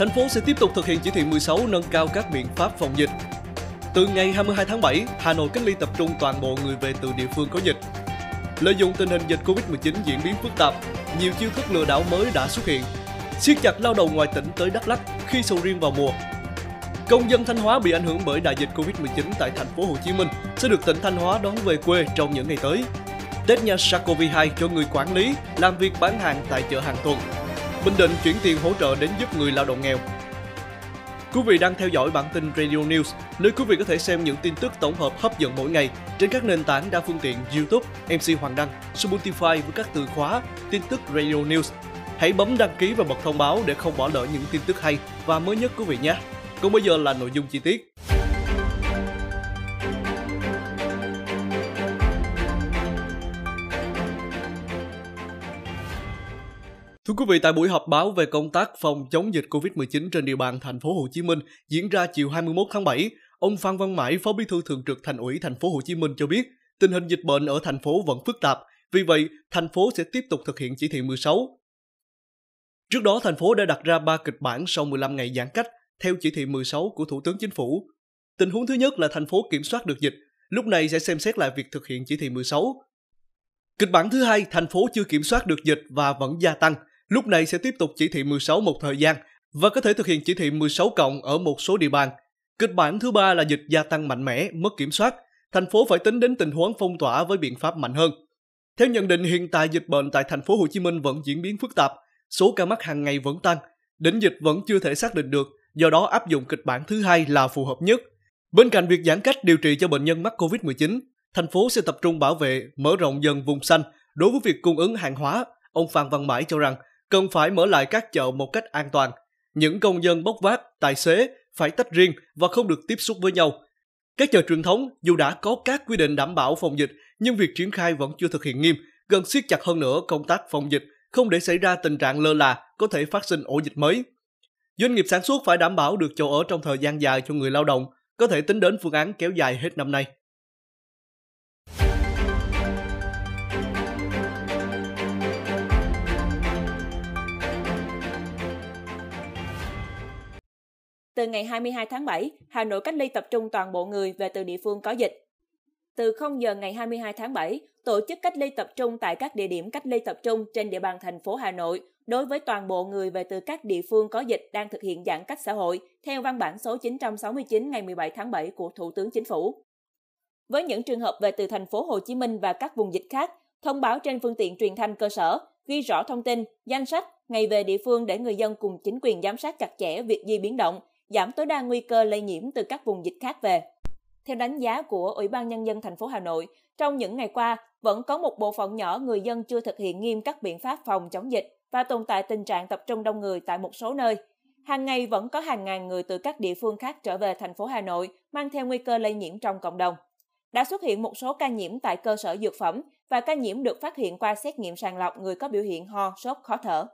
thành phố sẽ tiếp tục thực hiện chỉ thị 16 nâng cao các biện pháp phòng dịch. Từ ngày 22 tháng 7, Hà Nội cách ly tập trung toàn bộ người về từ địa phương có dịch. Lợi dụng tình hình dịch Covid-19 diễn biến phức tạp, nhiều chiêu thức lừa đảo mới đã xuất hiện. siết chặt lao động ngoài tỉnh tới Đắk Lắk khi sầu riêng vào mùa. Công dân Thanh Hóa bị ảnh hưởng bởi đại dịch Covid-19 tại thành phố Hồ Chí Minh sẽ được tỉnh Thanh Hóa đón về quê trong những ngày tới. Test nhanh SARS-CoV-2 cho người quản lý làm việc bán hàng tại chợ hàng tuần. Bình Định chuyển tiền hỗ trợ đến giúp người lao động nghèo. Quý vị đang theo dõi bản tin Radio News, nơi quý vị có thể xem những tin tức tổng hợp hấp dẫn mỗi ngày trên các nền tảng đa phương tiện YouTube, MC Hoàng Đăng, Spotify với các từ khóa tin tức Radio News. Hãy bấm đăng ký và bật thông báo để không bỏ lỡ những tin tức hay và mới nhất quý vị nhé. Còn bây giờ là nội dung chi tiết. Thưa quý vị, tại buổi họp báo về công tác phòng chống dịch Covid-19 trên địa bàn thành phố Hồ Chí Minh diễn ra chiều 21 tháng 7, ông Phan Văn Mãi, Phó Bí thư Thường trực Thành ủy thành phố Hồ Chí Minh cho biết, tình hình dịch bệnh ở thành phố vẫn phức tạp, vì vậy thành phố sẽ tiếp tục thực hiện chỉ thị 16. Trước đó, thành phố đã đặt ra 3 kịch bản sau 15 ngày giãn cách theo chỉ thị 16 của Thủ tướng Chính phủ. Tình huống thứ nhất là thành phố kiểm soát được dịch, lúc này sẽ xem xét lại việc thực hiện chỉ thị 16. Kịch bản thứ hai, thành phố chưa kiểm soát được dịch và vẫn gia tăng, lúc này sẽ tiếp tục chỉ thị 16 một thời gian và có thể thực hiện chỉ thị 16 cộng ở một số địa bàn. Kịch bản thứ ba là dịch gia tăng mạnh mẽ, mất kiểm soát, thành phố phải tính đến tình huống phong tỏa với biện pháp mạnh hơn. Theo nhận định hiện tại dịch bệnh tại thành phố Hồ Chí Minh vẫn diễn biến phức tạp, số ca mắc hàng ngày vẫn tăng, đỉnh dịch vẫn chưa thể xác định được, do đó áp dụng kịch bản thứ hai là phù hợp nhất. Bên cạnh việc giãn cách điều trị cho bệnh nhân mắc COVID-19, thành phố sẽ tập trung bảo vệ, mở rộng dần vùng xanh. Đối với việc cung ứng hàng hóa, ông Phan Văn Mãi cho rằng cần phải mở lại các chợ một cách an toàn. Những công dân bốc vác, tài xế phải tách riêng và không được tiếp xúc với nhau. Các chợ truyền thống dù đã có các quy định đảm bảo phòng dịch nhưng việc triển khai vẫn chưa thực hiện nghiêm, cần siết chặt hơn nữa công tác phòng dịch, không để xảy ra tình trạng lơ là có thể phát sinh ổ dịch mới. Doanh nghiệp sản xuất phải đảm bảo được chỗ ở trong thời gian dài cho người lao động, có thể tính đến phương án kéo dài hết năm nay. Từ ngày 22 tháng 7, Hà Nội cách ly tập trung toàn bộ người về từ địa phương có dịch. Từ 0 giờ ngày 22 tháng 7, tổ chức cách ly tập trung tại các địa điểm cách ly tập trung trên địa bàn thành phố Hà Nội đối với toàn bộ người về từ các địa phương có dịch đang thực hiện giãn cách xã hội theo văn bản số 969 ngày 17 tháng 7 của Thủ tướng Chính phủ. Với những trường hợp về từ thành phố Hồ Chí Minh và các vùng dịch khác, thông báo trên phương tiện truyền thanh cơ sở, ghi rõ thông tin, danh sách, ngày về địa phương để người dân cùng chính quyền giám sát chặt chẽ việc di biến động, giảm tối đa nguy cơ lây nhiễm từ các vùng dịch khác về. Theo đánh giá của Ủy ban Nhân dân thành phố Hà Nội, trong những ngày qua, vẫn có một bộ phận nhỏ người dân chưa thực hiện nghiêm các biện pháp phòng chống dịch và tồn tại tình trạng tập trung đông người tại một số nơi. Hàng ngày vẫn có hàng ngàn người từ các địa phương khác trở về thành phố Hà Nội mang theo nguy cơ lây nhiễm trong cộng đồng. Đã xuất hiện một số ca nhiễm tại cơ sở dược phẩm và ca nhiễm được phát hiện qua xét nghiệm sàng lọc người có biểu hiện ho, sốt, khó thở.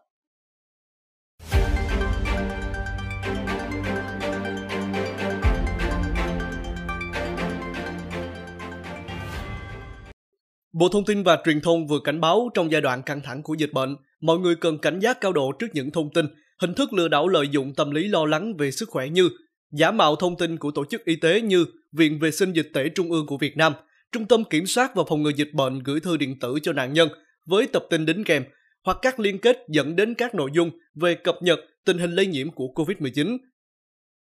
Bộ Thông tin và Truyền thông vừa cảnh báo trong giai đoạn căng thẳng của dịch bệnh, mọi người cần cảnh giác cao độ trước những thông tin, hình thức lừa đảo lợi dụng tâm lý lo lắng về sức khỏe như giả mạo thông tin của tổ chức y tế như Viện Vệ sinh Dịch tễ Trung ương của Việt Nam, Trung tâm Kiểm soát và Phòng ngừa Dịch bệnh gửi thư điện tử cho nạn nhân với tập tin đính kèm hoặc các liên kết dẫn đến các nội dung về cập nhật tình hình lây nhiễm của COVID-19.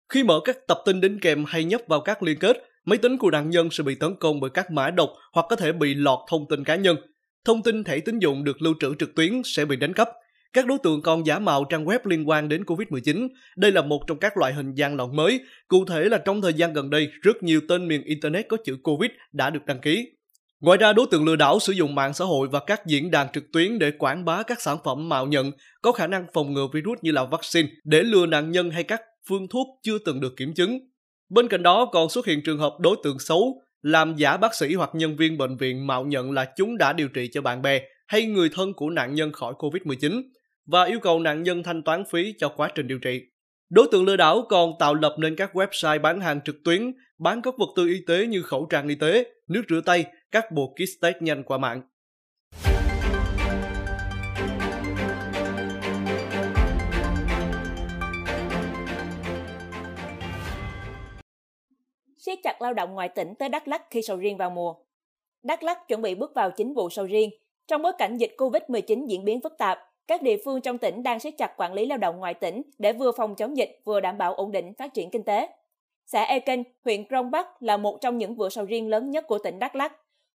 Khi mở các tập tin đính kèm hay nhấp vào các liên kết, máy tính của nạn nhân sẽ bị tấn công bởi các mã độc hoặc có thể bị lọt thông tin cá nhân. Thông tin thẻ tín dụng được lưu trữ trực tuyến sẽ bị đánh cắp. Các đối tượng còn giả mạo trang web liên quan đến COVID-19. Đây là một trong các loại hình gian lận mới. Cụ thể là trong thời gian gần đây, rất nhiều tên miền Internet có chữ COVID đã được đăng ký. Ngoài ra, đối tượng lừa đảo sử dụng mạng xã hội và các diễn đàn trực tuyến để quảng bá các sản phẩm mạo nhận có khả năng phòng ngừa virus như là vaccine để lừa nạn nhân hay các phương thuốc chưa từng được kiểm chứng. Bên cạnh đó còn xuất hiện trường hợp đối tượng xấu làm giả bác sĩ hoặc nhân viên bệnh viện mạo nhận là chúng đã điều trị cho bạn bè hay người thân của nạn nhân khỏi COVID-19 và yêu cầu nạn nhân thanh toán phí cho quá trình điều trị. Đối tượng lừa đảo còn tạo lập nên các website bán hàng trực tuyến, bán các vật tư y tế như khẩu trang y tế, nước rửa tay, các bộ kit test nhanh qua mạng. Siết chặt lao động ngoài tỉnh tới Đắk Lắk khi sầu riêng vào mùa. Đắk Lắk chuẩn bị bước vào chính vụ sầu riêng. Trong bối cảnh dịch Covid-19 diễn biến phức tạp, các địa phương trong tỉnh đang siết chặt quản lý lao động ngoài tỉnh để vừa phòng chống dịch vừa đảm bảo ổn định phát triển kinh tế. Xã Eken, huyện Krông Bắc là một trong những vựa sầu riêng lớn nhất của tỉnh Đắk Lắk.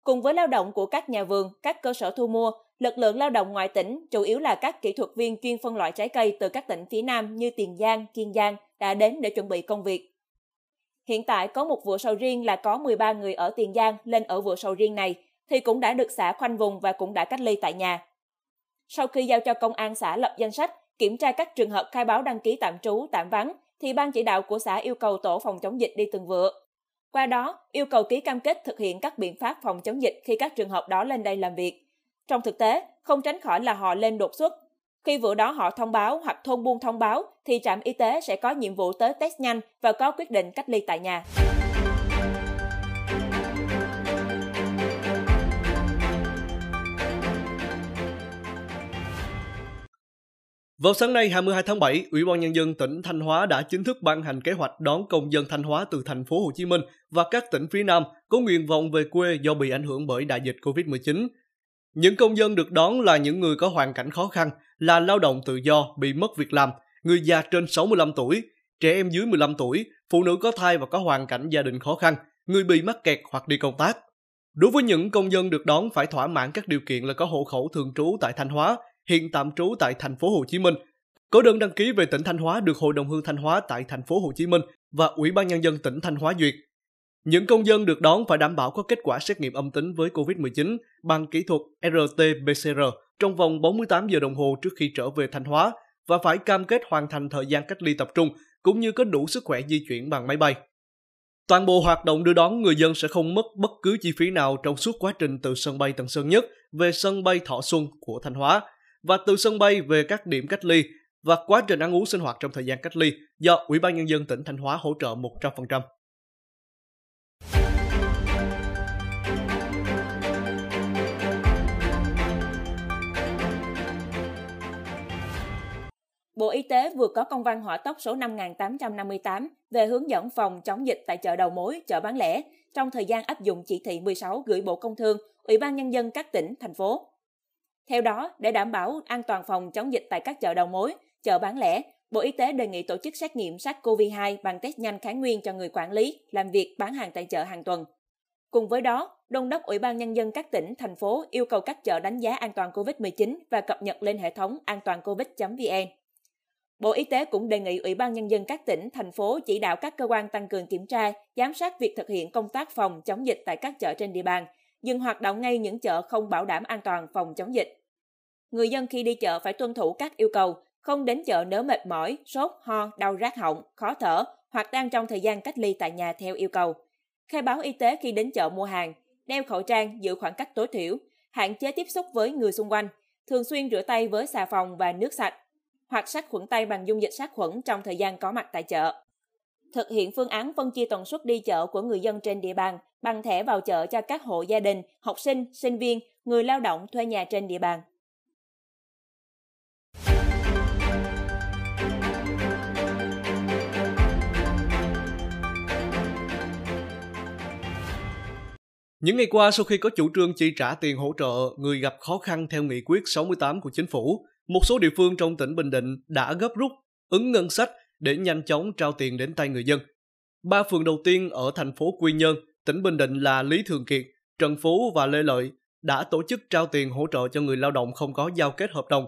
Cùng với lao động của các nhà vườn, các cơ sở thu mua, lực lượng lao động ngoài tỉnh chủ yếu là các kỹ thuật viên chuyên phân loại trái cây từ các tỉnh phía Nam như Tiền Giang, Kiên Giang đã đến để chuẩn bị công việc. Hiện tại có một vựa sầu riêng là có 13 người ở Tiền Giang lên ở vựa sầu riêng này thì cũng đã được xã khoanh vùng và cũng đã cách ly tại nhà. Sau khi giao cho công an xã lập danh sách, kiểm tra các trường hợp khai báo đăng ký tạm trú, tạm vắng, thì ban chỉ đạo của xã yêu cầu tổ phòng chống dịch đi từng vựa. Qua đó, yêu cầu ký cam kết thực hiện các biện pháp phòng chống dịch khi các trường hợp đó lên đây làm việc. Trong thực tế, không tránh khỏi là họ lên đột xuất. Khi vụ đó họ thông báo hoặc thôn buôn thông báo, thì trạm y tế sẽ có nhiệm vụ tới test nhanh và có quyết định cách ly tại nhà. Vào sáng nay 22 tháng 7, Ủy ban nhân dân tỉnh Thanh Hóa đã chính thức ban hành kế hoạch đón công dân Thanh Hóa từ thành phố Hồ Chí Minh và các tỉnh phía Nam có nguyện vọng về quê do bị ảnh hưởng bởi đại dịch Covid-19. Những công dân được đón là những người có hoàn cảnh khó khăn, là lao động tự do bị mất việc làm, người già trên 65 tuổi, trẻ em dưới 15 tuổi, phụ nữ có thai và có hoàn cảnh gia đình khó khăn, người bị mắc kẹt hoặc đi công tác. Đối với những công dân được đón phải thỏa mãn các điều kiện là có hộ khẩu thường trú tại Thanh Hóa, hiện tạm trú tại thành phố Hồ Chí Minh, có đơn đăng ký về tỉnh Thanh Hóa được Hội đồng hương Thanh Hóa tại thành phố Hồ Chí Minh và Ủy ban nhân dân tỉnh Thanh Hóa duyệt. Những công dân được đón phải đảm bảo có kết quả xét nghiệm âm tính với COVID-19 bằng kỹ thuật RT-PCR trong vòng 48 giờ đồng hồ trước khi trở về Thanh Hóa và phải cam kết hoàn thành thời gian cách ly tập trung cũng như có đủ sức khỏe di chuyển bằng máy bay. Toàn bộ hoạt động đưa đón người dân sẽ không mất bất cứ chi phí nào trong suốt quá trình từ sân bay Tân Sơn Nhất về sân bay Thọ Xuân của Thanh Hóa và từ sân bay về các điểm cách ly và quá trình ăn uống sinh hoạt trong thời gian cách ly do Ủy ban Nhân dân tỉnh Thanh Hóa hỗ trợ 100%. Bộ Y tế vừa có công văn hỏa tốc số 5858 về hướng dẫn phòng chống dịch tại chợ đầu mối, chợ bán lẻ trong thời gian áp dụng chỉ thị 16 gửi Bộ Công Thương, Ủy ban Nhân dân các tỉnh, thành phố. Theo đó, để đảm bảo an toàn phòng chống dịch tại các chợ đầu mối, chợ bán lẻ, Bộ Y tế đề nghị tổ chức xét nghiệm SARS-CoV-2 bằng test nhanh kháng nguyên cho người quản lý, làm việc bán hàng tại chợ hàng tuần. Cùng với đó, Đôn đốc Ủy ban Nhân dân các tỉnh, thành phố yêu cầu các chợ đánh giá an toàn COVID-19 và cập nhật lên hệ thống an toàn covid.vn. Bộ Y tế cũng đề nghị Ủy ban Nhân dân các tỉnh, thành phố chỉ đạo các cơ quan tăng cường kiểm tra, giám sát việc thực hiện công tác phòng chống dịch tại các chợ trên địa bàn, dừng hoạt động ngay những chợ không bảo đảm an toàn phòng chống dịch. Người dân khi đi chợ phải tuân thủ các yêu cầu, không đến chợ nếu mệt mỏi, sốt, ho, đau rát họng, khó thở hoặc đang trong thời gian cách ly tại nhà theo yêu cầu. Khai báo y tế khi đến chợ mua hàng, đeo khẩu trang giữ khoảng cách tối thiểu, hạn chế tiếp xúc với người xung quanh, thường xuyên rửa tay với xà phòng và nước sạch, hoặc sát khuẩn tay bằng dung dịch sát khuẩn trong thời gian có mặt tại chợ. Thực hiện phương án phân chia tần suất đi chợ của người dân trên địa bàn bằng thẻ vào chợ cho các hộ gia đình, học sinh, sinh viên, người lao động thuê nhà trên địa bàn. Những ngày qua sau khi có chủ trương chi trả tiền hỗ trợ người gặp khó khăn theo nghị quyết 68 của chính phủ, một số địa phương trong tỉnh Bình Định đã gấp rút ứng ngân sách để nhanh chóng trao tiền đến tay người dân. Ba phường đầu tiên ở thành phố Quy Nhơn, tỉnh Bình Định là Lý Thường Kiệt, Trần Phú và Lê Lợi đã tổ chức trao tiền hỗ trợ cho người lao động không có giao kết hợp đồng.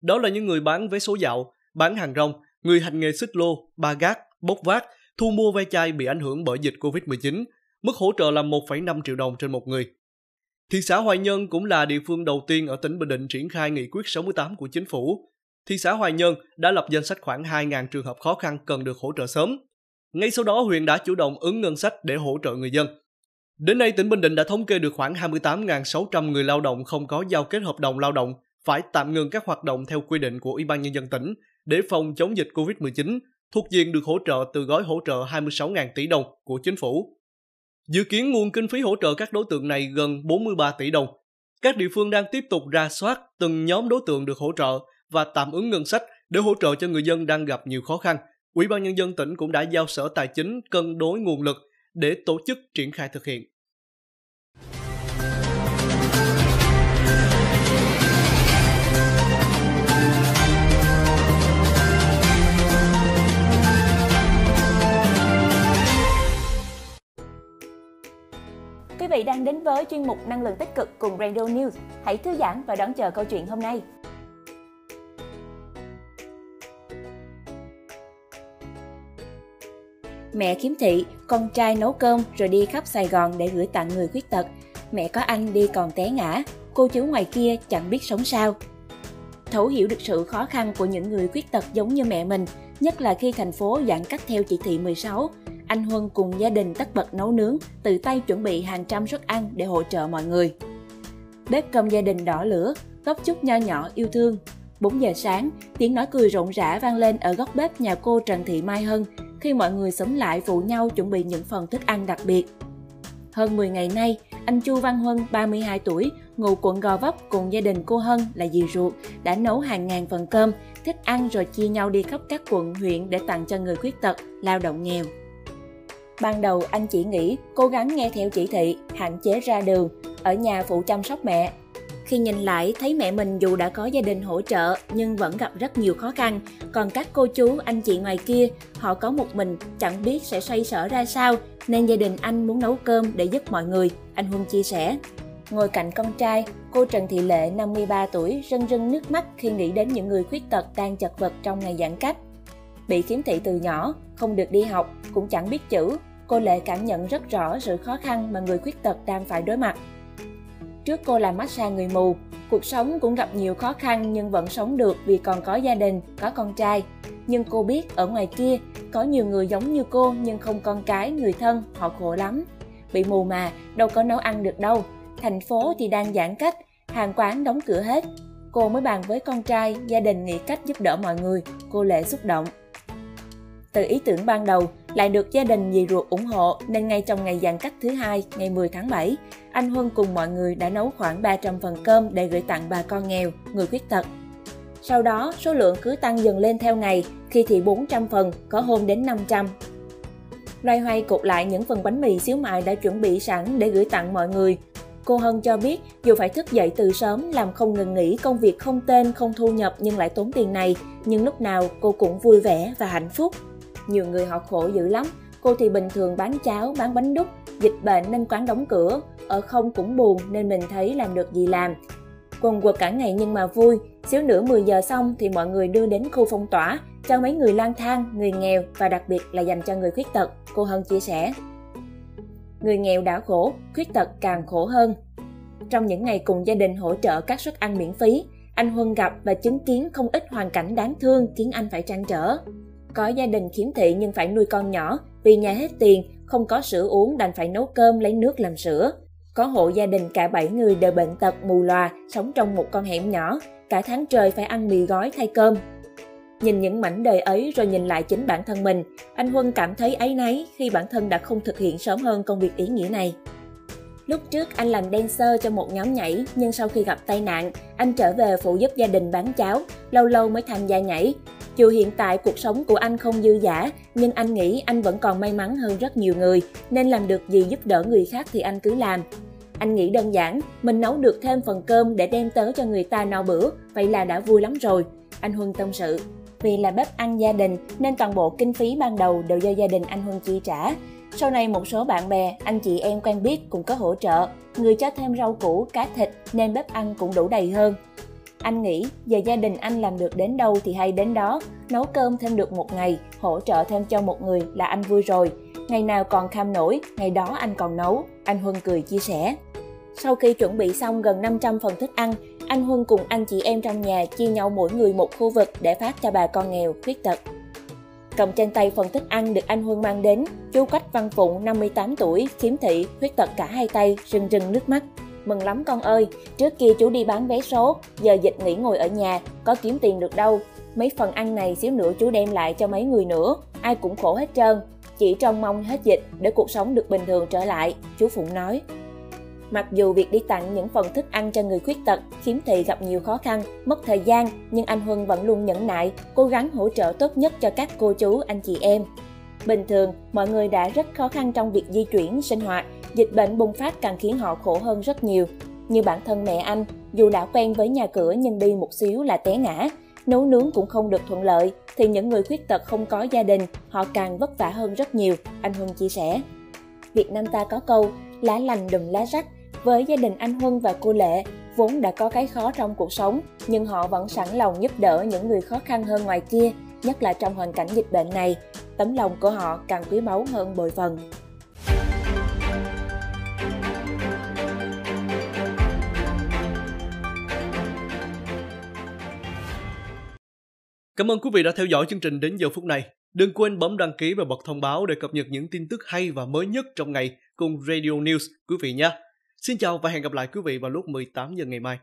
Đó là những người bán vé số dạo, bán hàng rong, người hành nghề xích lô, ba gác, bốc vác, thu mua ve chai bị ảnh hưởng bởi dịch Covid-19, mức hỗ trợ là 1,5 triệu đồng trên một người. Thị xã Hoài Nhơn cũng là địa phương đầu tiên ở tỉnh Bình Định triển khai nghị quyết 68 của chính phủ. Thị xã Hoài Nhơn đã lập danh sách khoảng 2.000 trường hợp khó khăn cần được hỗ trợ sớm. Ngay sau đó, huyện đã chủ động ứng ngân sách để hỗ trợ người dân. Đến nay, tỉnh Bình Định đã thống kê được khoảng 28.600 người lao động không có giao kết hợp đồng lao động phải tạm ngừng các hoạt động theo quy định của Ủy ban Nhân dân tỉnh để phòng chống dịch COVID-19 thuộc diện được hỗ trợ từ gói hỗ trợ 26.000 tỷ đồng của chính phủ. Dự kiến nguồn kinh phí hỗ trợ các đối tượng này gần 43 tỷ đồng. Các địa phương đang tiếp tục ra soát từng nhóm đối tượng được hỗ trợ và tạm ứng ngân sách để hỗ trợ cho người dân đang gặp nhiều khó khăn. Ủy ban nhân dân tỉnh cũng đã giao Sở Tài chính cân đối nguồn lực để tổ chức triển khai thực hiện. Quý vị đang đến với chuyên mục Năng lượng tích cực cùng Radio News. Hãy thư giãn và đón chờ câu chuyện hôm nay. Mẹ kiếm thị, con trai nấu cơm rồi đi khắp Sài Gòn để gửi tặng người khuyết tật. Mẹ có anh đi còn té ngã, cô chú ngoài kia chẳng biết sống sao. Thấu hiểu được sự khó khăn của những người khuyết tật giống như mẹ mình, nhất là khi thành phố giãn cách theo chỉ thị 16, anh Huân cùng gia đình tất bật nấu nướng, tự tay chuẩn bị hàng trăm suất ăn để hỗ trợ mọi người. Bếp cơm gia đình đỏ lửa, góc chút nho nhỏ yêu thương. 4 giờ sáng, tiếng nói cười rộn rã vang lên ở góc bếp nhà cô Trần Thị Mai Hân khi mọi người xúm lại phụ nhau chuẩn bị những phần thức ăn đặc biệt. Hơn 10 ngày nay, anh Chu Văn Huân, 32 tuổi, ngụ quận Gò Vấp cùng gia đình cô Hân là dì ruột đã nấu hàng ngàn phần cơm, thích ăn rồi chia nhau đi khắp các quận, huyện để tặng cho người khuyết tật, lao động nghèo. Ban đầu anh chỉ nghĩ cố gắng nghe theo chỉ thị, hạn chế ra đường, ở nhà phụ chăm sóc mẹ. Khi nhìn lại thấy mẹ mình dù đã có gia đình hỗ trợ nhưng vẫn gặp rất nhiều khó khăn, còn các cô chú, anh chị ngoài kia, họ có một mình chẳng biết sẽ xoay sở ra sao nên gia đình anh muốn nấu cơm để giúp mọi người, anh Huân chia sẻ. Ngồi cạnh con trai, cô Trần Thị Lệ 53 tuổi rưng rưng nước mắt khi nghĩ đến những người khuyết tật đang chật vật trong ngày giãn cách. Bị khiếm thị từ nhỏ, không được đi học, cũng chẳng biết chữ, cô Lệ cảm nhận rất rõ sự khó khăn mà người khuyết tật đang phải đối mặt. Trước cô làm massage người mù, cuộc sống cũng gặp nhiều khó khăn nhưng vẫn sống được vì còn có gia đình, có con trai. Nhưng cô biết ở ngoài kia có nhiều người giống như cô nhưng không con cái, người thân, họ khổ lắm. Bị mù mà, đâu có nấu ăn được đâu. Thành phố thì đang giãn cách, hàng quán đóng cửa hết. Cô mới bàn với con trai, gia đình nghĩ cách giúp đỡ mọi người. Cô Lệ xúc động. Từ ý tưởng ban đầu, lại được gia đình dì ruột ủng hộ nên ngay trong ngày giãn cách thứ hai, ngày 10 tháng 7, anh Huân cùng mọi người đã nấu khoảng 300 phần cơm để gửi tặng bà con nghèo, người khuyết tật. Sau đó, số lượng cứ tăng dần lên theo ngày, khi thì 400 phần, có hôm đến 500. Loay hoay cột lại những phần bánh mì xíu mại đã chuẩn bị sẵn để gửi tặng mọi người. Cô Hân cho biết dù phải thức dậy từ sớm làm không ngừng nghỉ công việc không tên, không thu nhập nhưng lại tốn tiền này, nhưng lúc nào cô cũng vui vẻ và hạnh phúc. Nhiều người họ khổ dữ lắm, cô thì bình thường bán cháo, bán bánh đúc, dịch bệnh nên quán đóng cửa, ở không cũng buồn nên mình thấy làm được gì làm. Quần quật cả ngày nhưng mà vui, xíu nữa 10 giờ xong thì mọi người đưa đến khu phong tỏa, cho mấy người lang thang, người nghèo và đặc biệt là dành cho người khuyết tật, cô Hân chia sẻ. Người nghèo đã khổ, khuyết tật càng khổ hơn. Trong những ngày cùng gia đình hỗ trợ các suất ăn miễn phí, anh Huân gặp và chứng kiến không ít hoàn cảnh đáng thương khiến anh phải trăn trở. Có gia đình khiếm thị nhưng phải nuôi con nhỏ, vì nhà hết tiền, không có sữa uống đành phải nấu cơm lấy nước làm sữa. Có hộ gia đình cả 7 người đều bệnh tật mù loà, sống trong một con hẻm nhỏ, cả tháng trời phải ăn mì gói thay cơm. Nhìn những mảnh đời ấy rồi nhìn lại chính bản thân mình, anh Huân cảm thấy ấy náy khi bản thân đã không thực hiện sớm hơn công việc ý nghĩa này. Lúc trước anh làm dancer cho một nhóm nhảy, nhưng sau khi gặp tai nạn, anh trở về phụ giúp gia đình bán cháo, lâu lâu mới tham gia nhảy. Dù hiện tại cuộc sống của anh không dư giả, nhưng anh nghĩ anh vẫn còn may mắn hơn rất nhiều người, nên làm được gì giúp đỡ người khác thì anh cứ làm. Anh nghĩ đơn giản, mình nấu được thêm phần cơm để đem tới cho người ta no bữa, vậy là đã vui lắm rồi. Anh Huân tâm sự. Vì là bếp ăn gia đình nên toàn bộ kinh phí ban đầu đều do gia đình anh Huân chi trả. Sau này một số bạn bè, anh chị em quen biết cũng có hỗ trợ, người cho thêm rau củ, cá thịt nên bếp ăn cũng đủ đầy hơn. Anh nghĩ giờ gia đình anh làm được đến đâu thì hay đến đó, nấu cơm thêm được một ngày, hỗ trợ thêm cho một người là anh vui rồi. Ngày nào còn kham nổi, ngày đó anh còn nấu, anh Huân cười chia sẻ. Sau khi chuẩn bị xong gần 500 phần thức ăn, anh Huân cùng anh chị em trong nhà chia nhau mỗi người một khu vực để phát cho bà con nghèo, khuyết tật. Cầm trên tay phần thức ăn được anh Huân mang đến, chú Quách Văn Phụng 58 tuổi, khiếm thị, khuyết tật cả hai tay, rưng rưng nước mắt. Mừng lắm con ơi, trước kia chú đi bán vé số, giờ dịch nghỉ ngồi ở nhà, có kiếm tiền được đâu. Mấy phần ăn này xíu nữa chú đem lại cho mấy người nữa, ai cũng khổ hết trơn. Chỉ trông mong hết dịch để cuộc sống được bình thường trở lại, chú Phụng nói. Mặc dù việc đi tặng những phần thức ăn cho người khuyết tật, khiếm thị gặp nhiều khó khăn, mất thời gian, nhưng anh Huân vẫn luôn nhẫn nại, cố gắng hỗ trợ tốt nhất cho các cô chú, anh chị em. Bình thường, mọi người đã rất khó khăn trong việc di chuyển, sinh hoạt. Dịch bệnh bùng phát càng khiến họ khổ hơn rất nhiều. Như bản thân mẹ anh, dù đã quen với nhà cửa nhưng đi một xíu là té ngã, nấu nướng cũng không được thuận lợi, thì những người khuyết tật không có gia đình, họ càng vất vả hơn rất nhiều, anh Huân chia sẻ. Việt Nam ta có câu, lá lành đùm lá rách, với gia đình anh Huân và cô Lệ, vốn đã có cái khó trong cuộc sống, nhưng họ vẫn sẵn lòng giúp đỡ những người khó khăn hơn ngoài kia, nhất là trong hoàn cảnh dịch bệnh này. Tấm lòng của họ càng quý báu hơn bội phần. Cảm ơn quý vị đã theo dõi chương trình đến giờ phút này. Đừng quên bấm đăng ký và bật thông báo để cập nhật những tin tức hay và mới nhất trong ngày cùng Radio News, quý vị nhé. Xin chào và hẹn gặp lại quý vị vào lúc 18 giờ ngày mai.